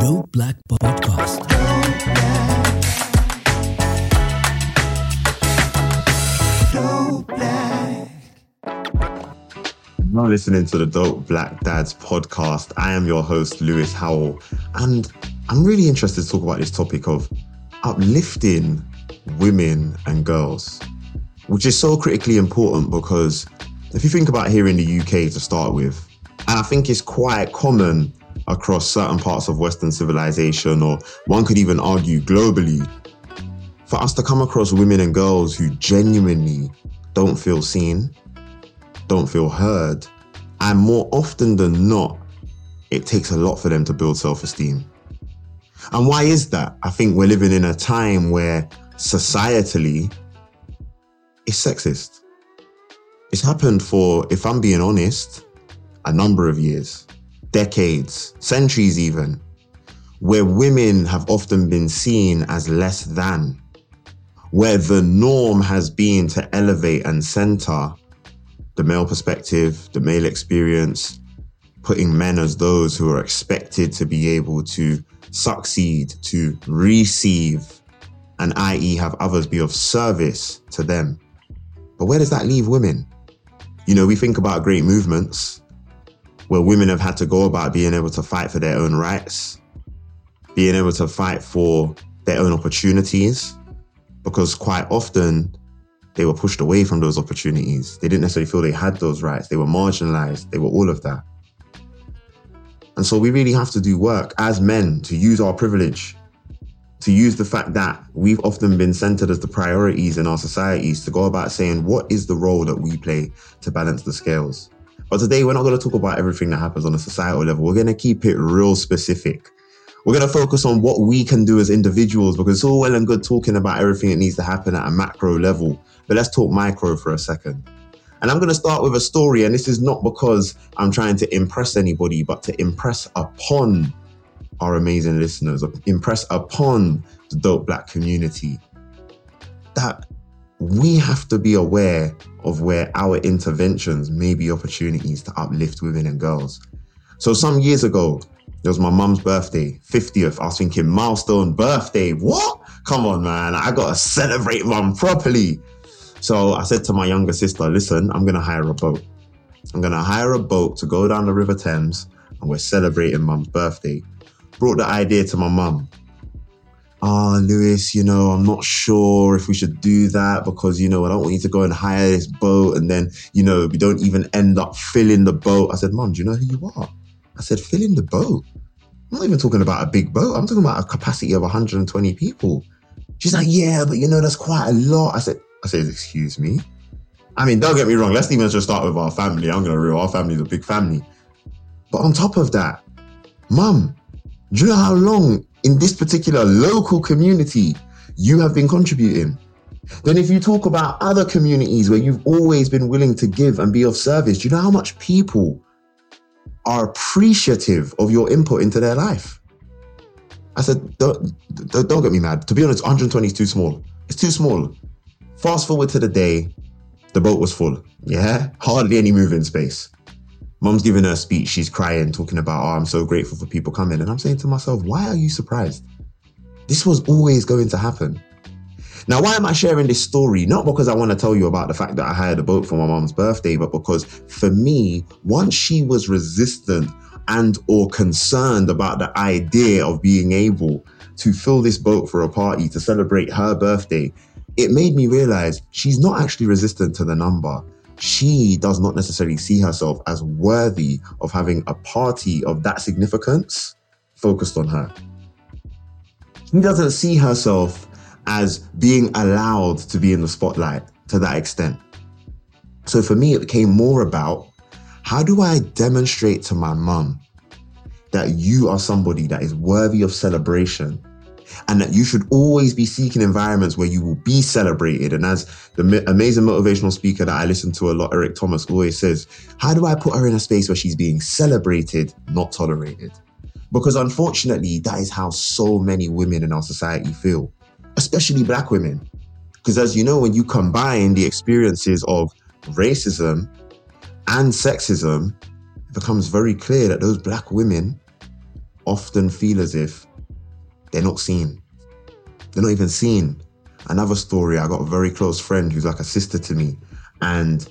Dope Black Podcast. You're listening to the Dope Black Dads podcast. I am your host, Lewis Howell, and I'm really interested to talk about this topic of uplifting women and girls, which is so critically important because if you think about here in the UK to start with, and I think it's quite common across certain parts of Western civilization, or one could even argue globally, for us to come across women and girls who genuinely don't feel seen, don't feel heard, and more often than not, it takes a lot for them to build self esteem. And why is that? I think we're living in a time where societally it's sexist. It's happened for, if I'm being honest, a number of years, decades, centuries even, where women have often been seen as less than, where the norm has been to elevate and center the male perspective, the male experience, putting men as those who are expected to be able to succeed, to receive, and i.e. have others be of service to them. But where does that leave women? You know, we think about great movements where women have had to go about being able to fight for their own rights, being able to fight for their own opportunities, because quite often they were pushed away from those opportunities. They didn't necessarily feel they had those rights. They were marginalized. They were all of that. And so we really have to do work as men to use our privilege, to use the fact that we've often been centered as the priorities in our societies to go about saying, what is the role that we play to balance the scales? But today we're not going to talk about everything that happens on a societal level. We're going to keep it real specific. We're going to focus on what we can do as individuals because it's all well and good talking about everything that needs to happen at a macro level. But let's talk micro for a second. And I'm going to start with a story. And this is not because I'm trying to impress anybody, but to impress upon our amazing listeners, impress upon the dope black community that we have to be aware of where our interventions may be opportunities to uplift women and girls. So some years ago, it was my mum's birthday, 50th. I was thinking, milestone birthday. What? Come on, man. I got to celebrate mum properly. So I said to my younger sister, listen, I'm going to hire a boat. I'm going to hire a boat to go down the River Thames and we're celebrating mum's birthday. Brought the idea to my mum. Ah, oh, Lewis, you know, I'm not sure if we should do that because, you know, I don't want you to go and hire this boat and then, you know, we don't even end up filling the boat. I said, Mum, do you know who you are? I said, filling the boat. I'm not even talking about a big boat. I'm talking about a capacity of 120 people. She's like, yeah, but you know, that's quite a lot. I said, I said, excuse me. I mean, don't get me wrong. Let's even just start with our family. I'm going to real. Our family is a big family. But on top of that, mum, do you know how long in this particular local community you have been contributing? Then if you talk about other communities where you've always been willing to give and be of service, do you know how much people are appreciative of your input into their life? I said, don't, don't get me mad. To be honest, 120 is too small. It's too small. Fast forward to the day, the boat was full. Yeah, hardly any moving space. Mom's giving her speech. She's crying, talking about, oh, I'm so grateful for people coming. And I'm saying to myself, why are you surprised? This was always going to happen. Now, why am I sharing this story? Not because I want to tell you about the fact that I hired a boat for my mom's birthday, but because for me, once she was resistant and or concerned about the idea of being able to fill this boat for a party to celebrate her birthday, it made me realize she's not actually resistant to the number. She does not necessarily see herself as worthy of having a party of that significance focused on her. She doesn't see herself as being allowed to be in the spotlight to that extent. So for me, it became more about how do I demonstrate to my mum that you are somebody that is worthy of celebration and that you should always be seeking environments where you will be celebrated. And as the amazing motivational speaker that I listen to a lot, Eric Thomas, always says, how do I put her in a space where she's being celebrated, not tolerated? Because unfortunately, that is how so many women in our society feel, especially black women. Because as you know, when you combine the experiences of racism and sexism, it becomes very clear that those black women often feel as if they're not seen. They're not even seen. Another story, I got a very close friend who's like a sister to me. And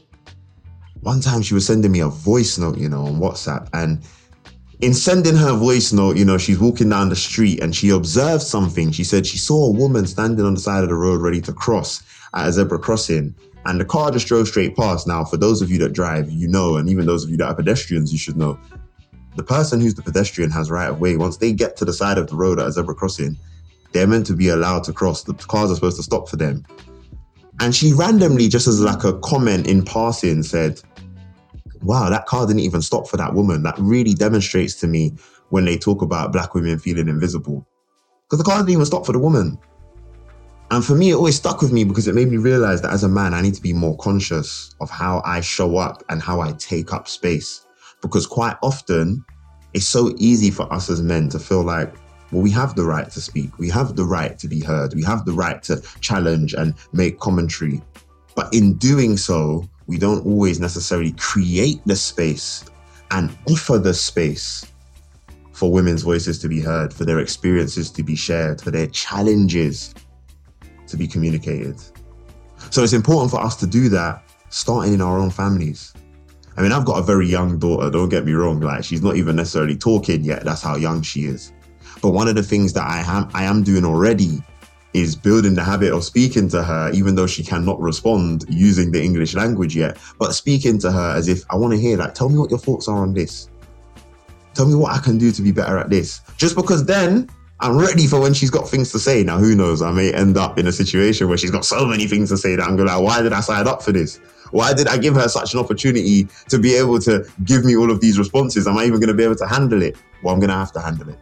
one time she was sending me a voice note, you know, on WhatsApp. And in sending her voice note, you know, she's walking down the street and she observed something. She said she saw a woman standing on the side of the road ready to cross at a zebra crossing. And the car just drove straight past. Now, for those of you that drive, you know, and even those of you that are pedestrians, you should know the person who's the pedestrian has right of way. Once they get to the side of the road at a zebra crossing, they're meant to be allowed to cross. The cars are supposed to stop for them. And she randomly, just as like a comment in passing, said, Wow, that car didn't even stop for that woman. That really demonstrates to me when they talk about black women feeling invisible. Because the car didn't even stop for the woman. And for me, it always stuck with me because it made me realize that as a man, I need to be more conscious of how I show up and how I take up space because quite often it's so easy for us as men to feel like, well, we have the right to speak, we have the right to be heard, we have the right to challenge and make commentary. But in doing so, we don't always necessarily create the space and offer the space for women's voices to be heard, for their experiences to be shared, for their challenges to be communicated. So it's important for us to do that starting in our own families. I mean, I've got a very young daughter, don't get me wrong, like she's not even necessarily talking yet. That's how young she is. But one of the things that I am I am doing already is building the habit of speaking to her, even though she cannot respond using the English language yet, but speaking to her as if I want to hear, like, tell me what your thoughts are on this. Tell me what I can do to be better at this. Just because then I'm ready for when she's got things to say. Now, who knows? I may end up in a situation where she's got so many things to say that I'm going to like, why did I sign up for this? Why did I give her such an opportunity to be able to give me all of these responses? Am I even going to be able to handle it? Well, I'm going to have to handle it.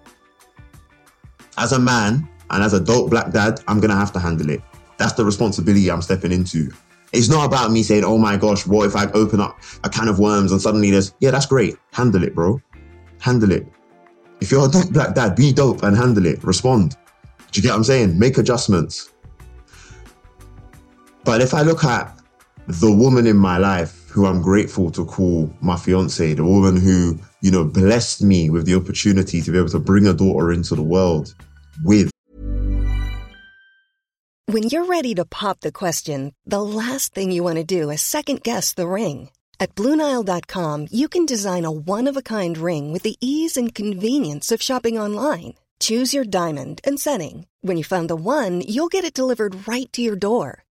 As a man and as a dope black dad, I'm going to have to handle it. That's the responsibility I'm stepping into. It's not about me saying, oh my gosh, what if I open up a can of worms and suddenly there's, yeah, that's great. Handle it, bro. Handle it. If you're a dope black dad, be dope and handle it. Respond. Do you get what I'm saying? Make adjustments. But if I look at the woman in my life who I'm grateful to call my fiance, the woman who, you know, blessed me with the opportunity to be able to bring a daughter into the world with. When you're ready to pop the question, the last thing you want to do is second guess the ring. At Bluenile.com, you can design a one of a kind ring with the ease and convenience of shopping online. Choose your diamond and setting. When you find the one, you'll get it delivered right to your door.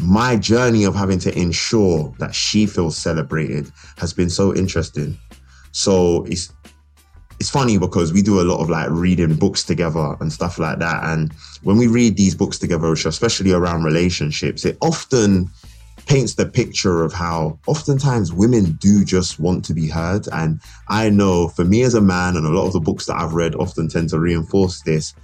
My journey of having to ensure that she feels celebrated has been so interesting. So it's it's funny because we do a lot of like reading books together and stuff like that. And when we read these books together, especially around relationships, it often paints the picture of how oftentimes women do just want to be heard. And I know for me as a man, and a lot of the books that I've read often tend to reinforce this.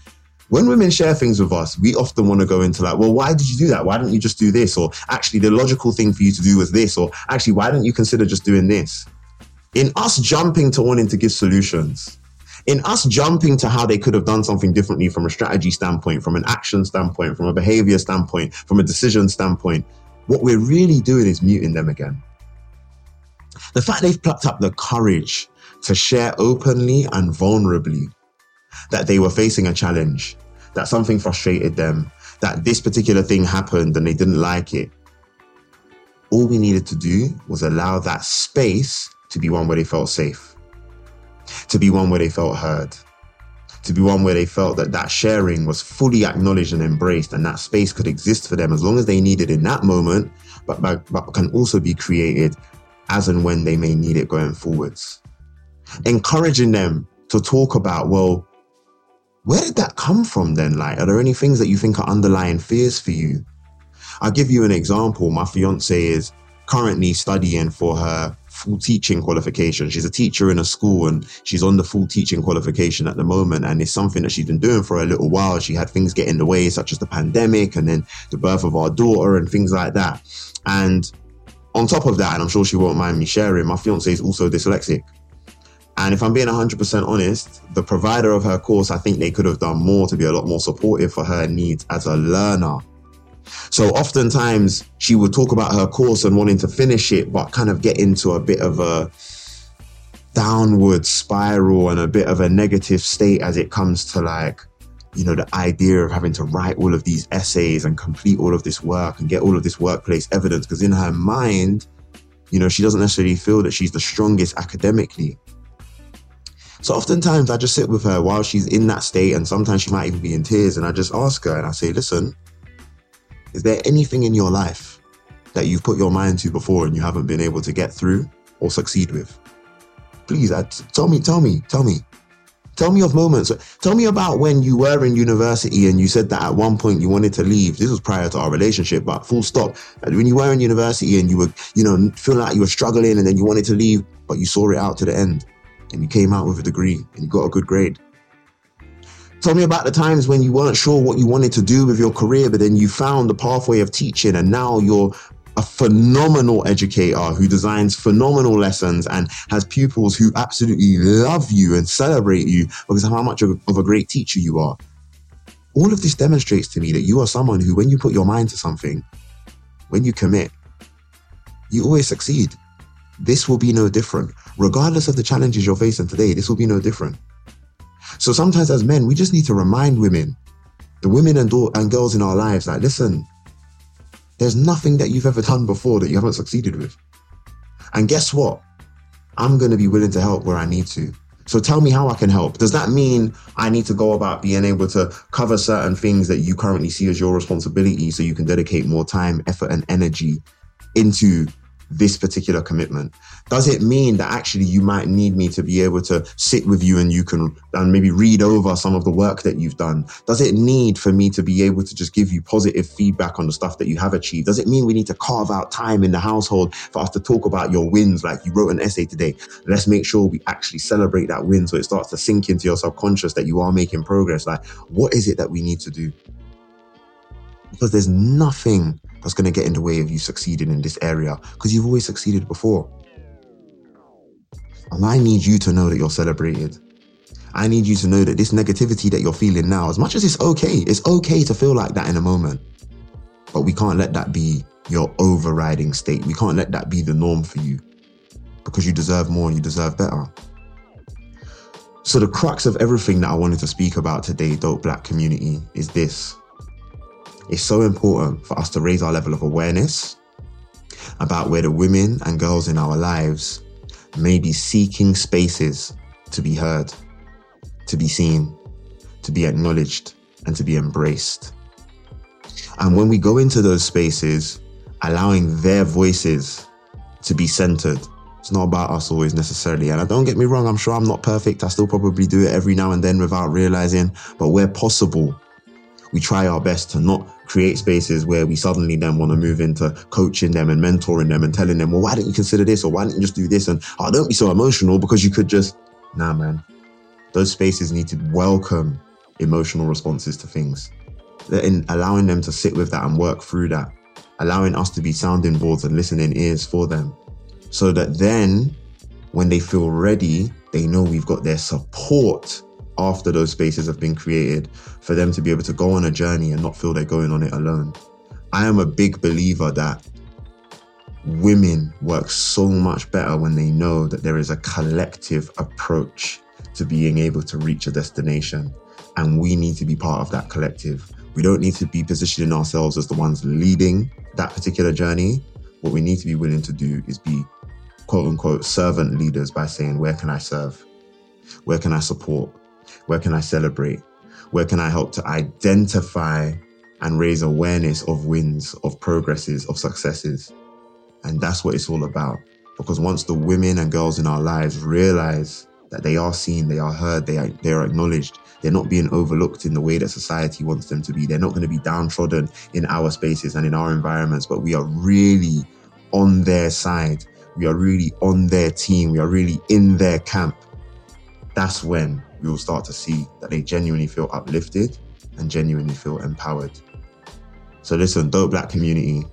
When women share things with us, we often want to go into like, well, why did you do that? Why didn't you just do this? Or actually, the logical thing for you to do was this. Or actually, why didn't you consider just doing this? in us jumping to wanting to give solutions, in us jumping to how they could have done something differently from a strategy standpoint, from an action standpoint, from a behavior standpoint, from a decision standpoint, what we're really doing is muting them again. The fact they've plucked up the courage to share openly and vulnerably that they were facing a challenge, that something frustrated them, that this particular thing happened and they didn't like it. All we needed to do was allow that space to be one where they felt safe, to be one where they felt heard, to be one where they felt that that sharing was fully acknowledged and embraced, and that space could exist for them as long as they need it in that moment, but, but, but can also be created as and when they may need it going forwards. Encouraging them to talk about, well, where did that come from then? Like, are there any things that you think are underlying fears for you? I'll give you an example. My fiance is currently studying for her full teaching qualification. She's a teacher in a school and she's on the full teaching qualification at the moment. And it's something that she's been doing for a little while. She had things get in the way, such as the pandemic and then the birth of our daughter and things like that. And on top of that, and I'm sure she won't mind me sharing, my fiance is also dyslexic. And if I'm being 100% honest, the provider of her course, I think they could have done more to be a lot more supportive for her needs as a learner. So oftentimes she would talk about her course and wanting to finish it, but kind of get into a bit of a downward spiral and a bit of a negative state as it comes to like, you know, the idea of having to write all of these essays and complete all of this work and get all of this workplace evidence. Because in her mind, you know, she doesn't necessarily feel that she's the strongest academically. So oftentimes I just sit with her while she's in that state, and sometimes she might even be in tears, and I just ask her and I say, listen, is there anything in your life that you've put your mind to before and you haven't been able to get through or succeed with? Please, uh, tell me, tell me, tell me. Tell me of moments. Tell me about when you were in university and you said that at one point you wanted to leave. This was prior to our relationship, but full stop. When you were in university and you were, you know, feeling like you were struggling and then you wanted to leave, but you saw it out to the end and you came out with a degree and you got a good grade. Tell me about the times when you weren't sure what you wanted to do with your career, but then you found the pathway of teaching and now you're a phenomenal educator who designs phenomenal lessons and has pupils who absolutely love you and celebrate you because of how much of, a great teacher you are. All of this demonstrates to me that you are someone who, when you put your mind to something, when you commit, you always succeed. This will be no different. Regardless of the challenges you're facing today, this will be no different. So sometimes as men, we just need to remind women, the women and, do- and girls in our lives, like, listen, there's nothing that you've ever done before that you haven't succeeded with. And guess what? I'm going to be willing to help where I need to. So tell me how I can help. Does that mean I need to go about being able to cover certain things that you currently see as your responsibility so you can dedicate more time, effort, and energy into this particular commitment? Does it mean that actually you might need me to be able to sit with you and you can and maybe read over some of the work that you've done? Does it need for me to be able to just give you positive feedback on the stuff that you have achieved? Does it mean we need to carve out time in the household for us to talk about your wins? Like you wrote an essay today. Let's make sure we actually celebrate that win so it starts to sink into your subconscious that you are making progress. Like, what is it that we need to do? Because there's nothing that's going to get in the way of you succeeding in this area because you've always succeeded before. And I need you to know that you're celebrated. I need you to know that this negativity that you're feeling now, as much as it's okay, it's okay to feel like that in a moment. But we can't let that be your overriding state. We can't let that be the norm for you. because you deserve more and you deserve better. So, the crux of everything that I wanted to speak about today, Dope Black community, is this. It's so important for us to raise our level of awareness about where the women and girls in our lives may be seeking spaces to be heard, to be seen, to be acknowledged, and to be embraced. And when we go into those spaces, allowing their voices to be centered it's not about us always necessarily. And I don't get me wrong, I'm sure I'm not perfect. I still probably do it every now and then without realizing. But where possible, we try our best to not create spaces where we suddenly then want to move into coaching them and mentoring them and telling them, well, why don't you consider this? Or why don't you just do this? And oh, don't be so emotional because you could just, nah, man. Those spaces need to welcome emotional responses to things. In allowing them to sit with that and work through that, allowing us to be sounding boards and listening ears for them so that then when they feel ready, they know we've got their support after those spaces have been created for them to be able to go on a journey and not feel they're going on it alone. I am a big believer that women work so much better when they know that there is a collective approach to being able to reach a destination. And we need to be part of that collective. We don't need to be positioning ourselves as the ones leading that particular journey. What we need to be willing to do is be quote unquote servant leaders by saying, Where can I serve? Where can I support? Where can I celebrate? Where can I help to identify and raise awareness of wins, of progresses, of successes? And that's what it's all about. Because once the women and girls in our lives realize that they are seen, they are heard, they are, they are acknowledged, they're not being overlooked in the way that society wants them to be. They're not going to be downtrodden in our spaces and in our environments, but we are really on their side we are really on their team, we are really in their camp, that's when will start to see that they genuinely feel uplifted and genuinely feel empowered. So, listen, dope black community,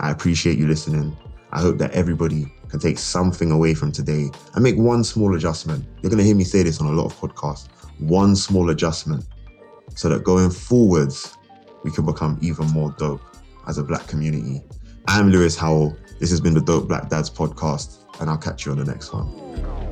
I appreciate you listening. I hope that everybody can take something away from today and make one small adjustment. You're going to hear me say this on a lot of podcasts. One small adjustment so that going forwards, we can become even more dope as a black community. I'm Lewis Howell. This has been the Dope Black Dads podcast, and I'll catch you on the next one.